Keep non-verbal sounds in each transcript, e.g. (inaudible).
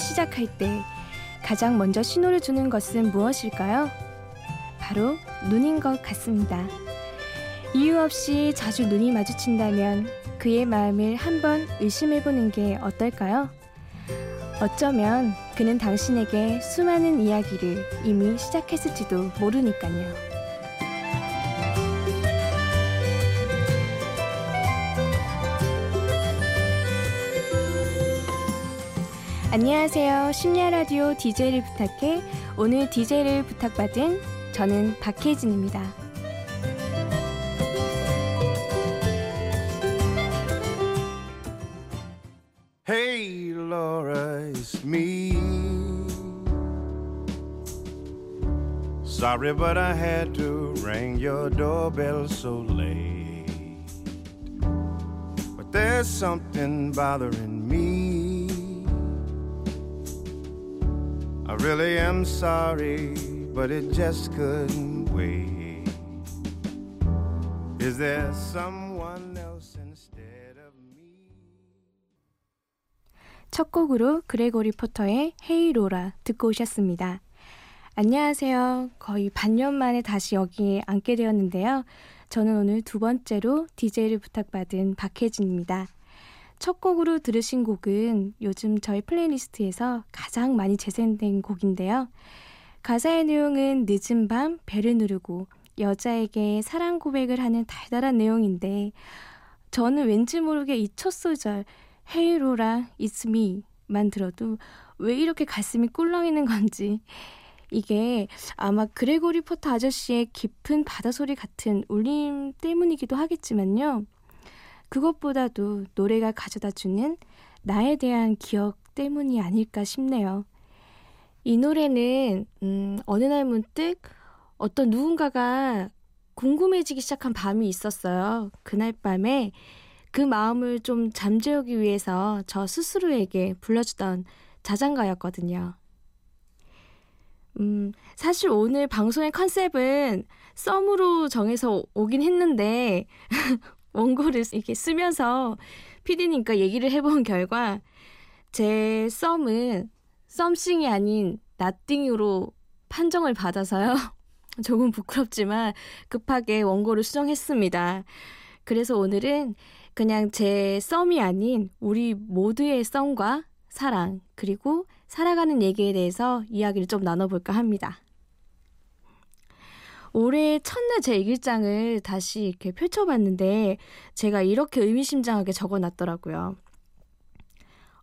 시작할 때 가장 먼저 신호를 주는 것은 무엇일까요? 바로 눈인 것 같습니다. 이유 없이 자주 눈이 마주친다면 그의 마음을 한번 의심해보는 게 어떨까요? 어쩌면 그는 당신에게 수많은 이야기를 이미 시작했을지도 모르니까요. 안녕하세요. 심야 라디오 DJ를 부탁해. 오늘 DJ를 부탁받은 저는 박혜진입니다. Hey Laura, it's me. Sorry, but I had to ring your doorbell so late. But there's something bothering really am sorry, but it just couldn't wait. Is there someone else instead of me? 첫 곡으로 그레고리 포터의 헤이 로라 듣고 오셨습니다. 안녕하세요. 거의 반년 만에 다시 여기에 앉게 되었는데요. 저는 오늘 두 번째로 DJ를 부탁받은 박혜진입니다. 첫 곡으로 들으신 곡은 요즘 저희 플레이리스트에서 가장 많이 재생된 곡인데요. 가사의 내용은 늦은 밤 벨을 누르고 여자에게 사랑 고백을 하는 달달한 내용인데 저는 왠지 모르게 이 첫 소절 Hey Laura It's me만 들어도 왜 이렇게 가슴이 꿀렁이는 건지 이게 아마 그레고리 포터 아저씨의 깊은 바다 소리 같은 울림 때문이기도 하겠지만요. 그것보다도 노래가 가져다 주는 나에 대한 기억 때문이 아닐까 싶네요. 이 노래는 음, 어느 날 문득 어떤 누군가가 궁금해지기 시작한 밤이 있었어요. 그날 밤에 그 마음을 좀 잠재우기 위해서 저 스스로에게 불러주던 자장가였거든요. 음, 사실 오늘 방송의 컨셉은 썸으로 정해서 오긴 했는데 (laughs) 원고를 이렇게 쓰면서 피디님과 얘기를 해본 결과 제 썸은 썸씽이 아닌 나띵으로 판정을 받아서요. (laughs) 조금 부끄럽지만 급하게 원고를 수정했습니다. 그래서 오늘은 그냥 제 썸이 아닌 우리 모두의 썸과 사랑, 그리고 살아가는 얘기에 대해서 이야기를 좀 나눠볼까 합니다. 올해 첫날 제 일기장을 다시 이렇게 펼쳐봤는데 제가 이렇게 의미심장하게 적어놨더라고요.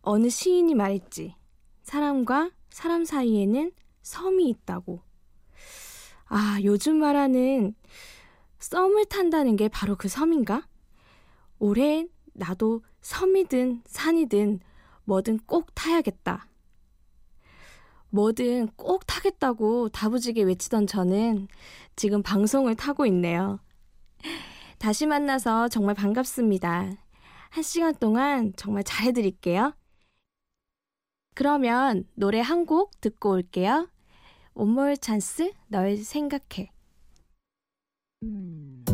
어느 시인이 말했지. 사람과 사람 사이에는 섬이 있다고. 아, 요즘 말하는 썸을 탄다는 게 바로 그 섬인가? 올해 나도 섬이든 산이든 뭐든 꼭 타야겠다. 뭐든 꼭 타겠다고 다부지게 외치던 저는 지금 방송을 타고 있네요. 다시 만나서 정말 반갑습니다. 한 시간 동안 정말 잘해드릴게요. 그러면 노래 한 곡 듣고 올게요. 온몰 찬스 널 생각해. 음.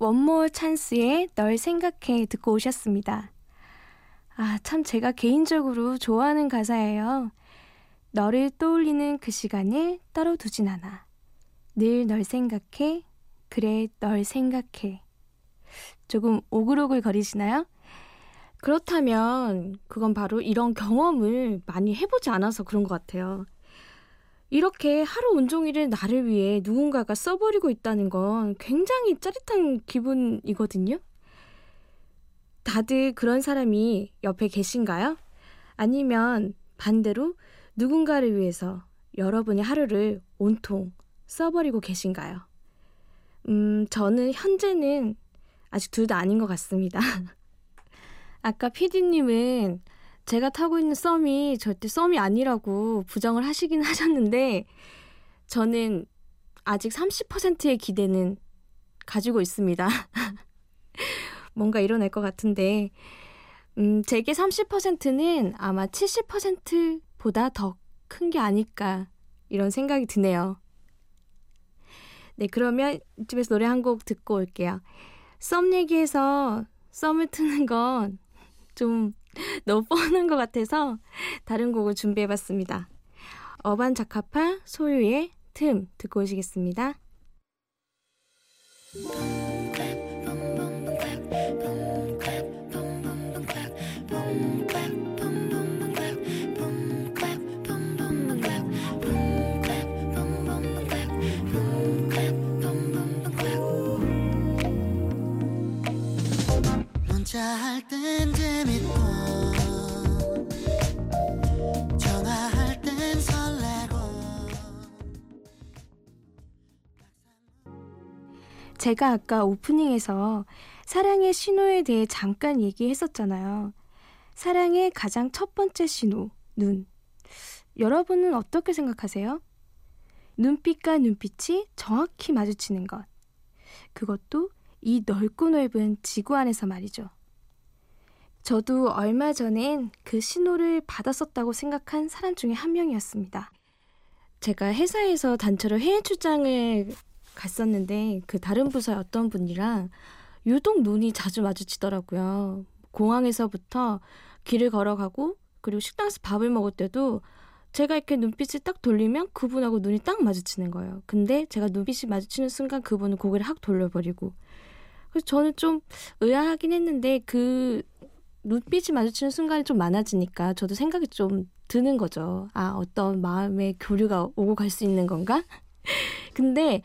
원몰 찬스의 널 생각해 듣고 오셨습니다. 아, 참 제가 개인적으로 좋아하는 가사예요. 너를 떠올리는 그 시간을 따로 두진 않아. 늘 널 생각해. 그래, 널 생각해. 조금 오글오글 거리시나요? 그렇다면 그건 바로 이런 경험을 많이 해보지 않아서 그런 것 같아요. 이렇게 하루 온종일을 나를 위해 누군가가 써버리고 있다는 건 굉장히 짜릿한 기분이거든요. 다들 그런 사람이 옆에 계신가요? 아니면 반대로 누군가를 위해서 여러분의 하루를 온통 써버리고 계신가요? 음, 저는 현재는 아직 둘 다 아닌 것 같습니다. (laughs) 아까 피디님은 제가 타고 있는 썸이 절대 썸이 아니라고 부정을 하시긴 하셨는데 저는 아직 30%의 기대는 가지고 있습니다. (laughs) 뭔가 일어날 것 같은데 음, 제게 30%는 아마 70%보다 더 큰 게 아닐까 이런 생각이 드네요. 네, 그러면 이쯤에서 노래 한 곡 듣고 올게요. 썸 얘기해서 썸을 트는 건 좀 너무 뻔한 것 같아서 다른 곡을 준비해봤습니다. 어반 자카파 소유의 틈 듣고 오시겠습니다. 제가 아까 오프닝에서 사랑의 신호에 대해 잠깐 얘기했었잖아요. 사랑의 가장 첫 번째 신호, 눈. 여러분은 어떻게 생각하세요? 눈빛과 눈빛이 정확히 마주치는 것. 그것도 이 넓고 넓은 지구 안에서 말이죠. 저도 얼마 전엔 그 신호를 받았었다고 생각한 사람 중에 한 명이었습니다. 제가 회사에서 단체로 해외 출장을 갔었는데 그 다른 부서의 어떤 분이랑 유독 눈이 자주 마주치더라고요. 공항에서부터 길을 걸어가고 그리고 식당에서 밥을 먹을 때도 제가 이렇게 눈빛을 딱 돌리면 그분하고 눈이 딱 마주치는 거예요. 근데 제가 눈빛이 마주치는 순간 그분은 고개를 확 돌려버리고 그래서 저는 좀 의아하긴 했는데 그 눈빛이 마주치는 순간이 좀 많아지니까 저도 생각이 좀 드는 거죠. 아, 어떤 마음의 교류가 오고 갈 수 있는 건가? (laughs) 근데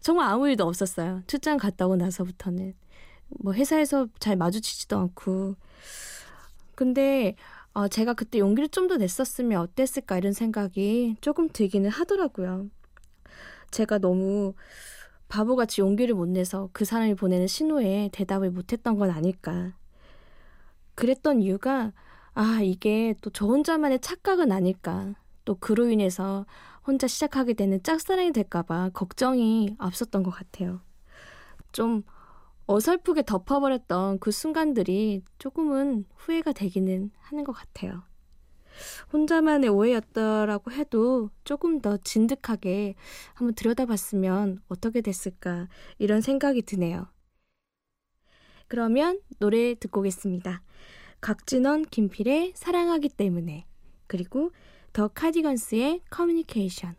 정말 아무 일도 없었어요. 출장 갔다 오고 나서부터는. 뭐 회사에서 잘 마주치지도 않고. 근데 어, 제가 그때 용기를 좀 더 냈었으면 어땠을까 이런 생각이 조금 들기는 하더라고요. 제가 너무 바보같이 용기를 못 내서 그 사람이 보내는 신호에 대답을 못했던 건 아닐까. 그랬던 이유가, 아, 이게 또 저 혼자만의 착각은 아닐까. 또 그로 인해서 혼자 시작하게 되는 짝사랑이 될까봐 걱정이 앞섰던 것 같아요. 좀 어설프게 덮어버렸던 그 순간들이 조금은 후회가 되기는 하는 것 같아요. 혼자만의 오해였더라고 해도 조금 더 진득하게 한번 들여다봤으면 어떻게 됐을까 이런 생각이 드네요. 그러면 노래 듣고 오겠습니다. 각진원, 김필의 사랑하기 때문에 그리고 더 카디건스의 커뮤니케이션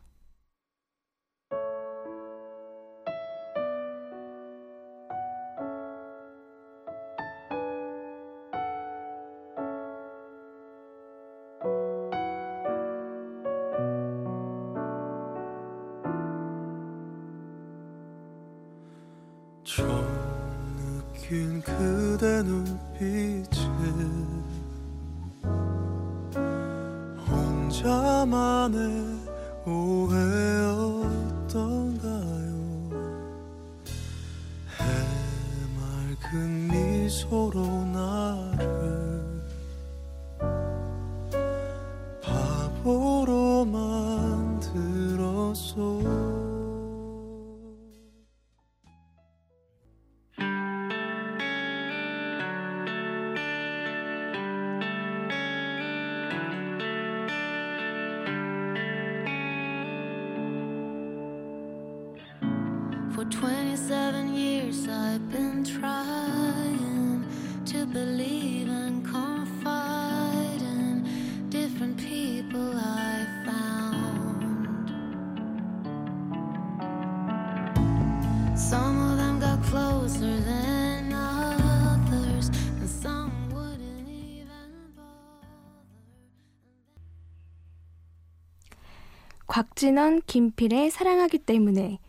곽진원, 김필의 사랑하기 때문에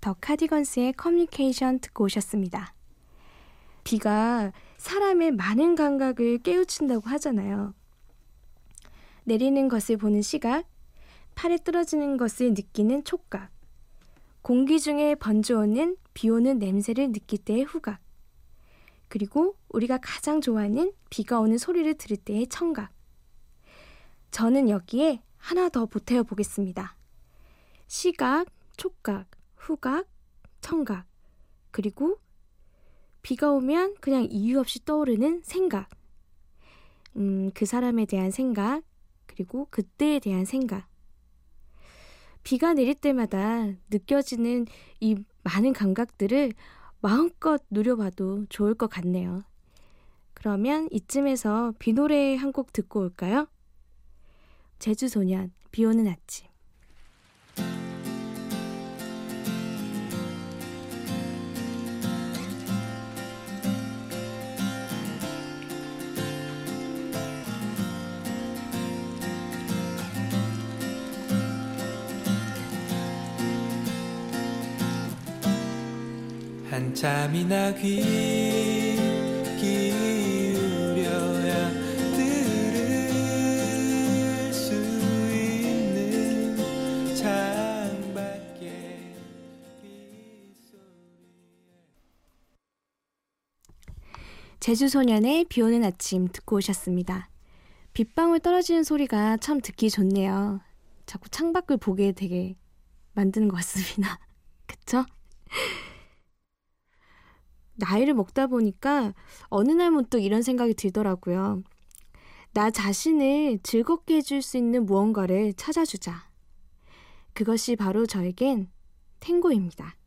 더 카디건스의 커뮤니케이션 듣고 오셨습니다. 비가 사람의 많은 감각을 깨우친다고 하잖아요. 내리는 것을 보는 시각, 팔에 떨어지는 것을 느끼는 촉각, 공기 중에 번져오는 비 오는 냄새를 느낄 때의 후각, 그리고 우리가 가장 좋아하는 비가 오는 소리를 들을 때의 청각. 저는 여기에 하나 더 보태어 보겠습니다. 시각, 촉각, 후각, 청각, 그리고 비가 오면 그냥 이유 없이 떠오르는 생각. 음, 그 사람에 대한 생각, 그리고 그때에 대한 생각. 비가 내릴 때마다 느껴지는 이 많은 감각들을 마음껏 누려봐도 좋을 것 같네요. 그러면 이쯤에서 비 노래 한 곡 듣고 올까요? 제주 소년, 비 오는 아침. 한참이나 귀 제주 소년의 비 오는 아침 듣고 오셨습니다. 빗방울 떨어지는 소리가 참 듣기 좋네요. 자꾸 창밖을 보게 되게 만드는 것 같습니다. (laughs) 그쵸? 나이를 먹다 보니까 어느 날 문득 이런 생각이 들더라고요. 나 자신을 즐겁게 해줄 수 있는 무언가를 찾아주자. 그것이 바로 저에겐 탱고입니다.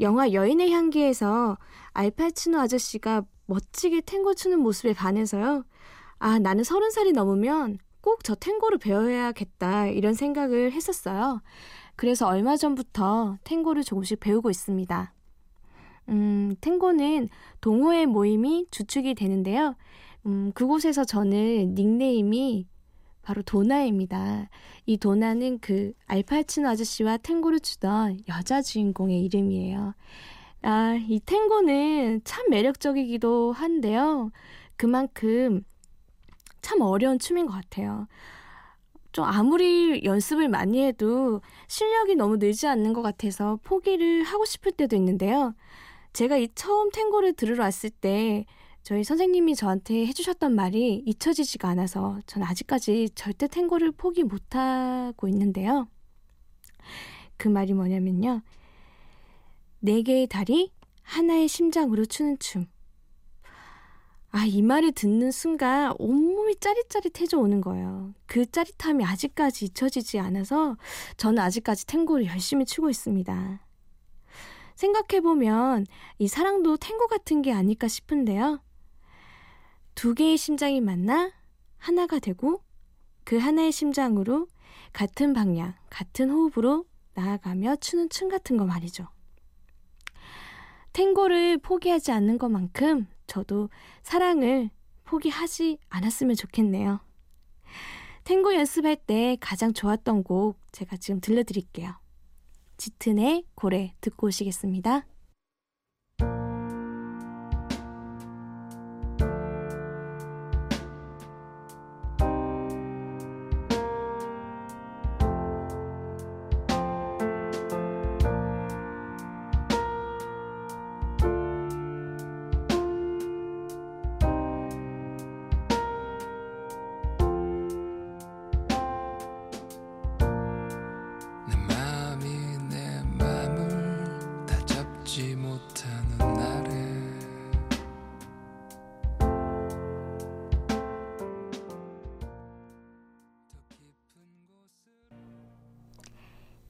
영화 여인의 향기에서 알파치노 아저씨가 멋지게 탱고 추는 모습에 반해서요. 아, 나는 서른 살이 넘으면 꼭 저 탱고를 배워야겠다. 이런 생각을 했었어요. 그래서 얼마 전부터 탱고를 조금씩 배우고 있습니다. 음, 탱고는 동호회 모임이 주축이 되는데요. 음, 그곳에서 저는 닉네임이 바로 도나입니다. 이 도나는 그 알파치노 아저씨와 탱고를 추던 여자 주인공의 이름이에요. 아, 이 탱고는 참 매력적이기도 한데요. 그만큼 참 어려운 춤인 것 같아요. 좀 아무리 연습을 많이 해도 실력이 너무 늘지 않는 것 같아서 포기를 하고 싶을 때도 있는데요. 제가 이 처음 탱고를 들으러 왔을 때 저희 선생님이 저한테 해주셨던 말이 잊혀지지가 않아서 전 아직까지 절대 탱고를 포기 못하고 있는데요. 그 말이 뭐냐면요. 네 개의 다리, 하나의 심장으로 추는 춤. 아, 이 말을 듣는 순간 온몸이 짜릿짜릿해져 오는 거예요. 그 짜릿함이 아직까지 잊혀지지 않아서 저는 아직까지 탱고를 열심히 추고 있습니다. 생각해보면 이 사랑도 탱고 같은 게 아닐까 싶은데요. 두 개의 심장이 만나 하나가 되고 그 하나의 심장으로 같은 방향, 같은 호흡으로 나아가며 추는 춤 같은 거 말이죠. 탱고를 포기하지 않는 것만큼 저도 사랑을 포기하지 않았으면 좋겠네요. 탱고 연습할 때 가장 좋았던 곡 제가 지금 들려드릴게요. 짙은의 고래 듣고 오시겠습니다.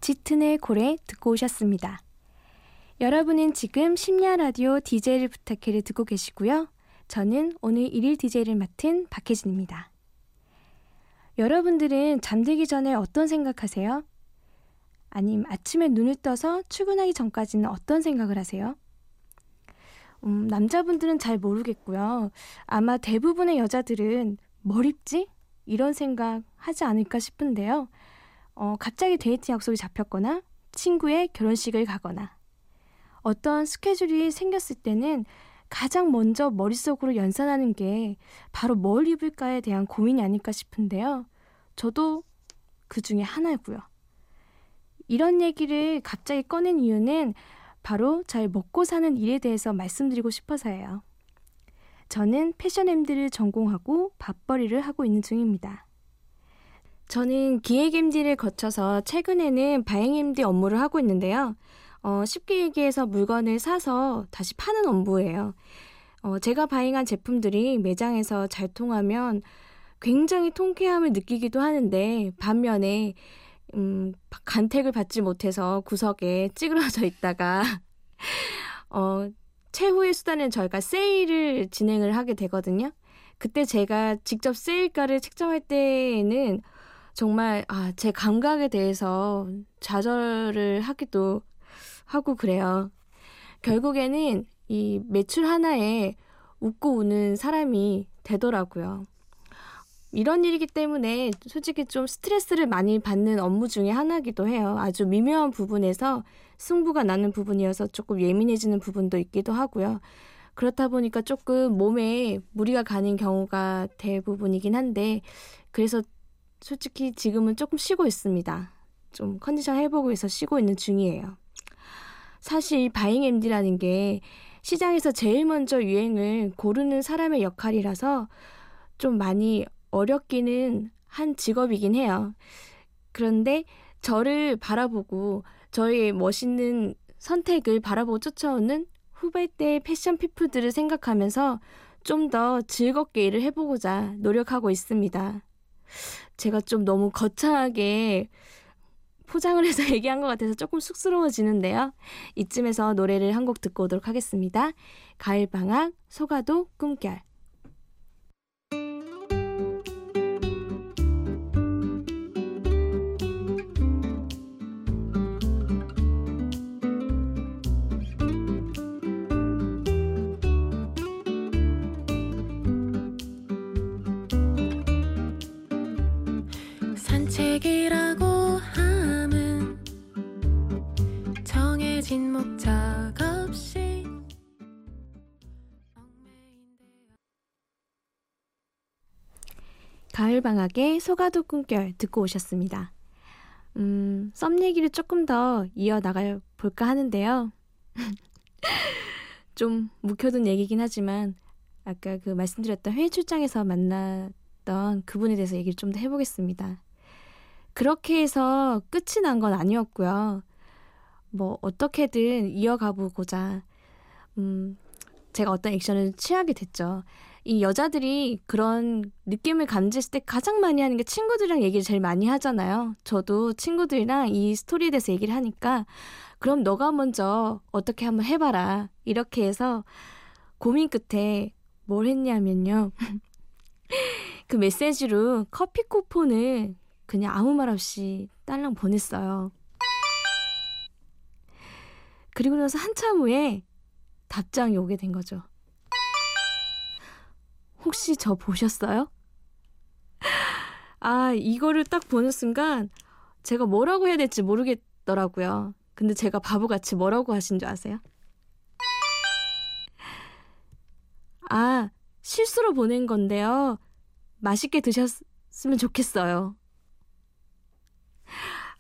짙은의 고래 듣고 오셨습니다. 여러분은 지금 심야 라디오 DJ를 부탁해를 듣고 계시고요. 저는 오늘 1일 DJ를 맡은 박혜진입니다. 여러분들은 잠들기 전에 어떤 생각하세요? 아님 아침에 눈을 떠서 출근하기 전까지는 어떤 생각을 하세요? 음, 남자분들은 잘 모르겠고요. 아마 대부분의 여자들은 뭘 입지? 이런 생각 하지 않을까 싶은데요. 어, 갑자기 데이트 약속이 잡혔거나 친구의 결혼식을 가거나 어떤 스케줄이 생겼을 때는 가장 먼저 머릿속으로 연산하는 게 바로 뭘 입을까에 대한 고민이 아닐까 싶은데요. 저도 그 중에 하나고요. 이런 얘기를 갑자기 꺼낸 이유는 바로 잘 먹고 사는 일에 대해서 말씀드리고 싶어서예요. 저는 패션 M들을 전공하고 밥벌이를 하고 있는 중입니다. 저는 기획 MD를 거쳐서 최근에는 바행 MD 업무를 하고 있는데요. 어, 쉽게 얘기해서 물건을 사서 다시 파는 업무예요. 어, 제가 바행한 제품들이 매장에서 잘 통하면 굉장히 통쾌함을 느끼기도 하는데 반면에 음, 간택을 받지 못해서 구석에 찌그러져 있다가 (laughs) 어, 최후의 수단은 저희가 세일을 진행을 하게 되거든요. 그때 제가 직접 세일가를 책정할 때에는 정말 아, 제 감각에 대해서 좌절을 하기도 하고 그래요. 결국에는 이 매출 하나에 웃고 우는 사람이 되더라고요. 이런 일이기 때문에 솔직히 좀 스트레스를 많이 받는 업무 중에 하나기도 해요. 아주 미묘한 부분에서 승부가 나는 부분이어서 조금 예민해지는 부분도 있기도 하고요. 그렇다 보니까 조금 몸에 무리가 가는 경우가 대부분이긴 한데, 그래서 솔직히 지금은 조금 쉬고 있습니다. 좀 컨디션 회복을 서 쉬고 있는 중이에요. 사실 바잉 MD라는 게 시장에서 제일 먼저 유행을 고르는 사람의 역할이라서 좀 많이 어렵기는 한 직업이긴 해요. 그런데 저를 바라보고 저의 멋있는 선택을 바라보고 쫓아오는 후배때 패션 피플들을 생각하면서 좀 더 즐겁게 일을 해보고자 노력하고 있습니다. 제가 좀 너무 거창하게 포장을 해서 (laughs) 얘기한 것 같아서 조금 쑥스러워지는데요. 이쯤에서 노래를 한 곡 듣고 오도록 하겠습니다. 가을방학, 소가도, 꿈결. 가을방학의 소가도 꿈결 듣고 오셨습니다. 음, 썸 얘기를 조금 더 이어나가 볼까 하는데요. (laughs) 좀 묵혀둔 얘기긴 하지만, 아까 그 말씀드렸던 회의 출장에서 만났던 그분에 대해서 얘기를 좀 더 해보겠습니다. 그렇게 해서 끝이 난 건 아니었고요. 뭐, 어떻게든 이어가 보고자, 음, 제가 어떤 액션을 취하게 됐죠. 이 여자들이 그런 느낌을 감지했을 때 가장 많이 하는 게 친구들이랑 얘기를 제일 많이 하잖아요. 저도 친구들이랑 이 스토리에 대해서 얘기를 하니까 그럼 너가 먼저 어떻게 한번 해봐라. 이렇게 해서 고민 끝에 뭘 했냐면요. (laughs) 그 메시지로 커피 쿠폰을 그냥 아무 말 없이 딸랑 보냈어요. 그리고 나서 한참 후에 답장이 오게 된 거죠. 혹시 저 보셨어요? 아, 이거를 딱 보는 순간 제가 뭐라고 해야 될지 모르겠더라고요. 근데 제가 바보같이 뭐라고 하신 줄 아세요? 아, 실수로 보낸 건데요. 맛있게 드셨으면 좋겠어요.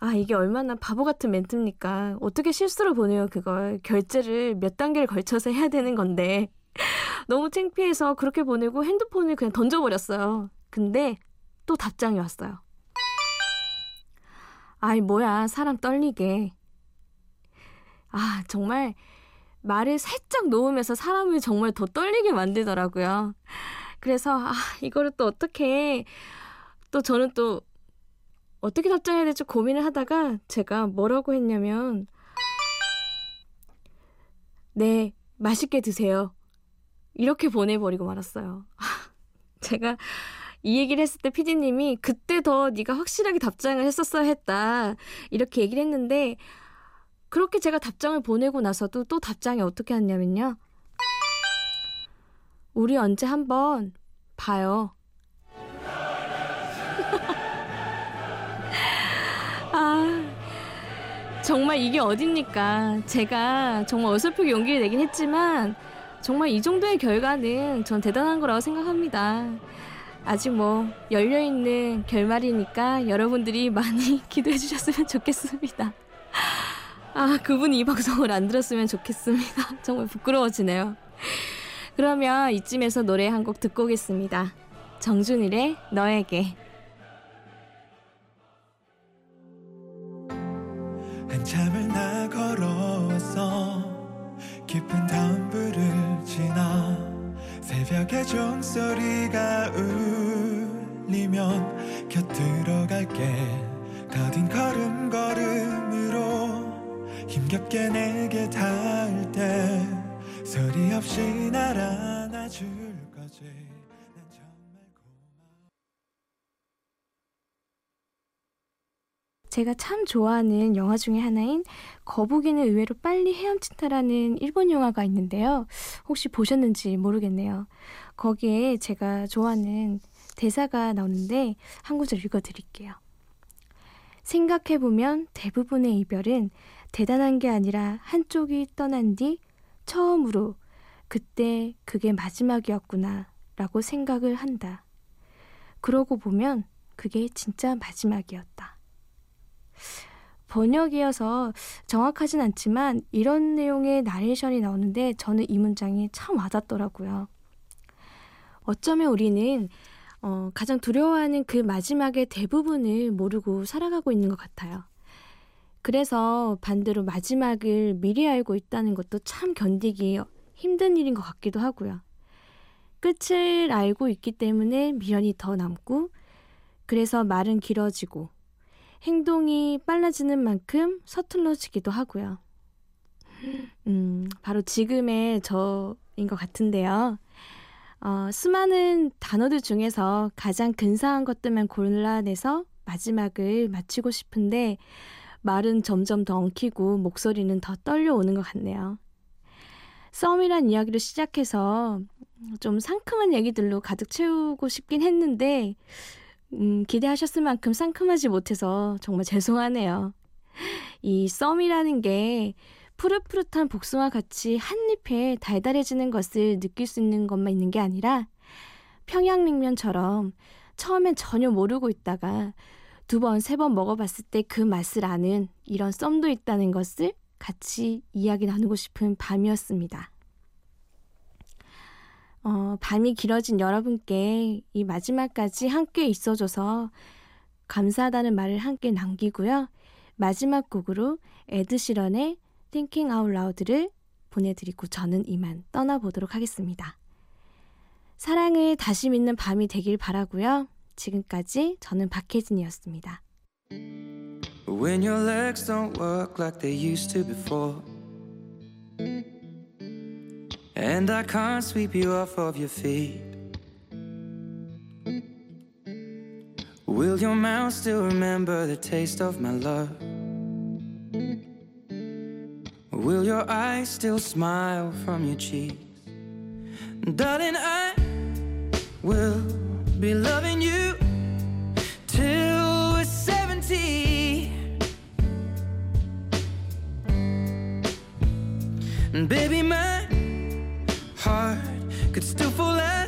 아, 이게 얼마나 바보 같은 멘트입니까? 어떻게 실수로 보내요, 그걸. 결제를 몇 단계를 걸쳐서 해야 되는 건데. (laughs) 너무 창피해서 그렇게 보내고 핸드폰을 그냥 던져버렸어요. 근데 또 답장이 왔어요. 아이, 뭐야, 사람 떨리게. 아, 정말 말을 살짝 놓으면서 사람을 정말 더 떨리게 만들더라고요. 그래서, 아, 이거를 또 어떻게, 또 저는 또 어떻게 답장해야 될지 고민을 하다가 제가 뭐라고 했냐면, 네, 맛있게 드세요. 이렇게 보내버리고 말았어요. (laughs) 제가 이 얘기를 했을 때 피디님이 그때 더 네가 확실하게 답장을 했었어야 했다. 이렇게 얘기를 했는데 그렇게 제가 답장을 보내고 나서도 또 답장이 어떻게 왔냐면요. 우리 언제 한번 봐요. 정말 이게 어딥니까? 제가 정말 어설프게 용기를 내긴 했지만 정말 이 정도의 결과는 전 대단한 거라고 생각합니다. 아직 뭐 열려있는 결말이니까 여러분들이 많이 (laughs) 기도해 주셨으면 좋겠습니다. 아, 그분이 이 방송을 안 들었으면 좋겠습니다. (laughs) 정말 부끄러워지네요. 그러면 이쯤에서 노래 한 곡 듣고 오겠습니다. 정준일의 너에게. 종소리가 울리면 곁들어 갈게 가딘 걸음걸음으로 힘겹게 내게 닿을 때 소리 없이 날 안아줄 거지 난 정말 고마워 제가 참 좋아하는 영화 중에 하나인 거북이는 의외로 빨리 헤엄친다라는 일본 영화가 있는데요. 혹시 보셨는지 모르겠네요. 거기에 제가 좋아하는 대사가 나오는데 한 구절 읽어드릴게요. 생각해보면 대부분의 이별은 대단한 게 아니라 한쪽이 떠난 뒤 처음으로 그때 그게 마지막이었구나 라고 생각을 한다. 그러고 보면 그게 진짜 마지막이었다. 번역이어서 정확하진 않지만 이런 내용의 나레이션이 나오는데 저는 이 문장이 참 와닿더라고요. 어쩌면 우리는 어, 가장 두려워하는 그 마지막의 대부분을 모르고 살아가고 있는 것 같아요. 그래서 반대로 마지막을 미리 알고 있다는 것도 참 견디기 힘든 일인 것 같기도 하고요. 끝을 알고 있기 때문에 미련이 더 남고, 그래서 말은 길어지고, 행동이 빨라지는 만큼 서툴러지기도 하고요. 음, 바로 지금의 저인 것 같은데요. 어, 수많은 단어들 중에서 가장 근사한 것들만 골라내서 마지막을 마치고 싶은데 말은 점점 더 엉키고 목소리는 더 떨려오는 것 같네요. 썸이란 이야기를 시작해서 좀 상큼한 얘기들로 가득 채우고 싶긴 했는데 음, 기대하셨을 만큼 상큼하지 못해서 정말 (laughs) 죄송하네요. 이 썸이라는 게 푸릇푸릇한 복숭아 같이 한 입에 달달해지는 것을 느낄 수 있는 것만 있는 게 아니라 평양냉면처럼 처음엔 전혀 모르고 있다가 두 번, 세 번 먹어봤을 때 그 맛을 아는 이런 썸도 있다는 것을 같이 이야기 나누고 싶은 밤이었습니다. 어, 밤이 길어진 여러분께 이 마지막까지 함께 있어줘서 감사하다는 말을 함께 남기고요. 마지막 곡으로 에드시런의 Thinking Out Loud를 보내드리고 저는 이만 떠나보도록 하겠습니다. 사랑을 다시 믿는 밤이 되길 바라고요. 지금까지 저는 박혜진이었습니다. When your legs don't work like they used to before. And I can't sweep you off of your feet. Will your mouth still remember the taste of my love? Will your eyes still smile from your cheeks? Darling, I will be loving you till we're 70. And baby, my heart could still fall out.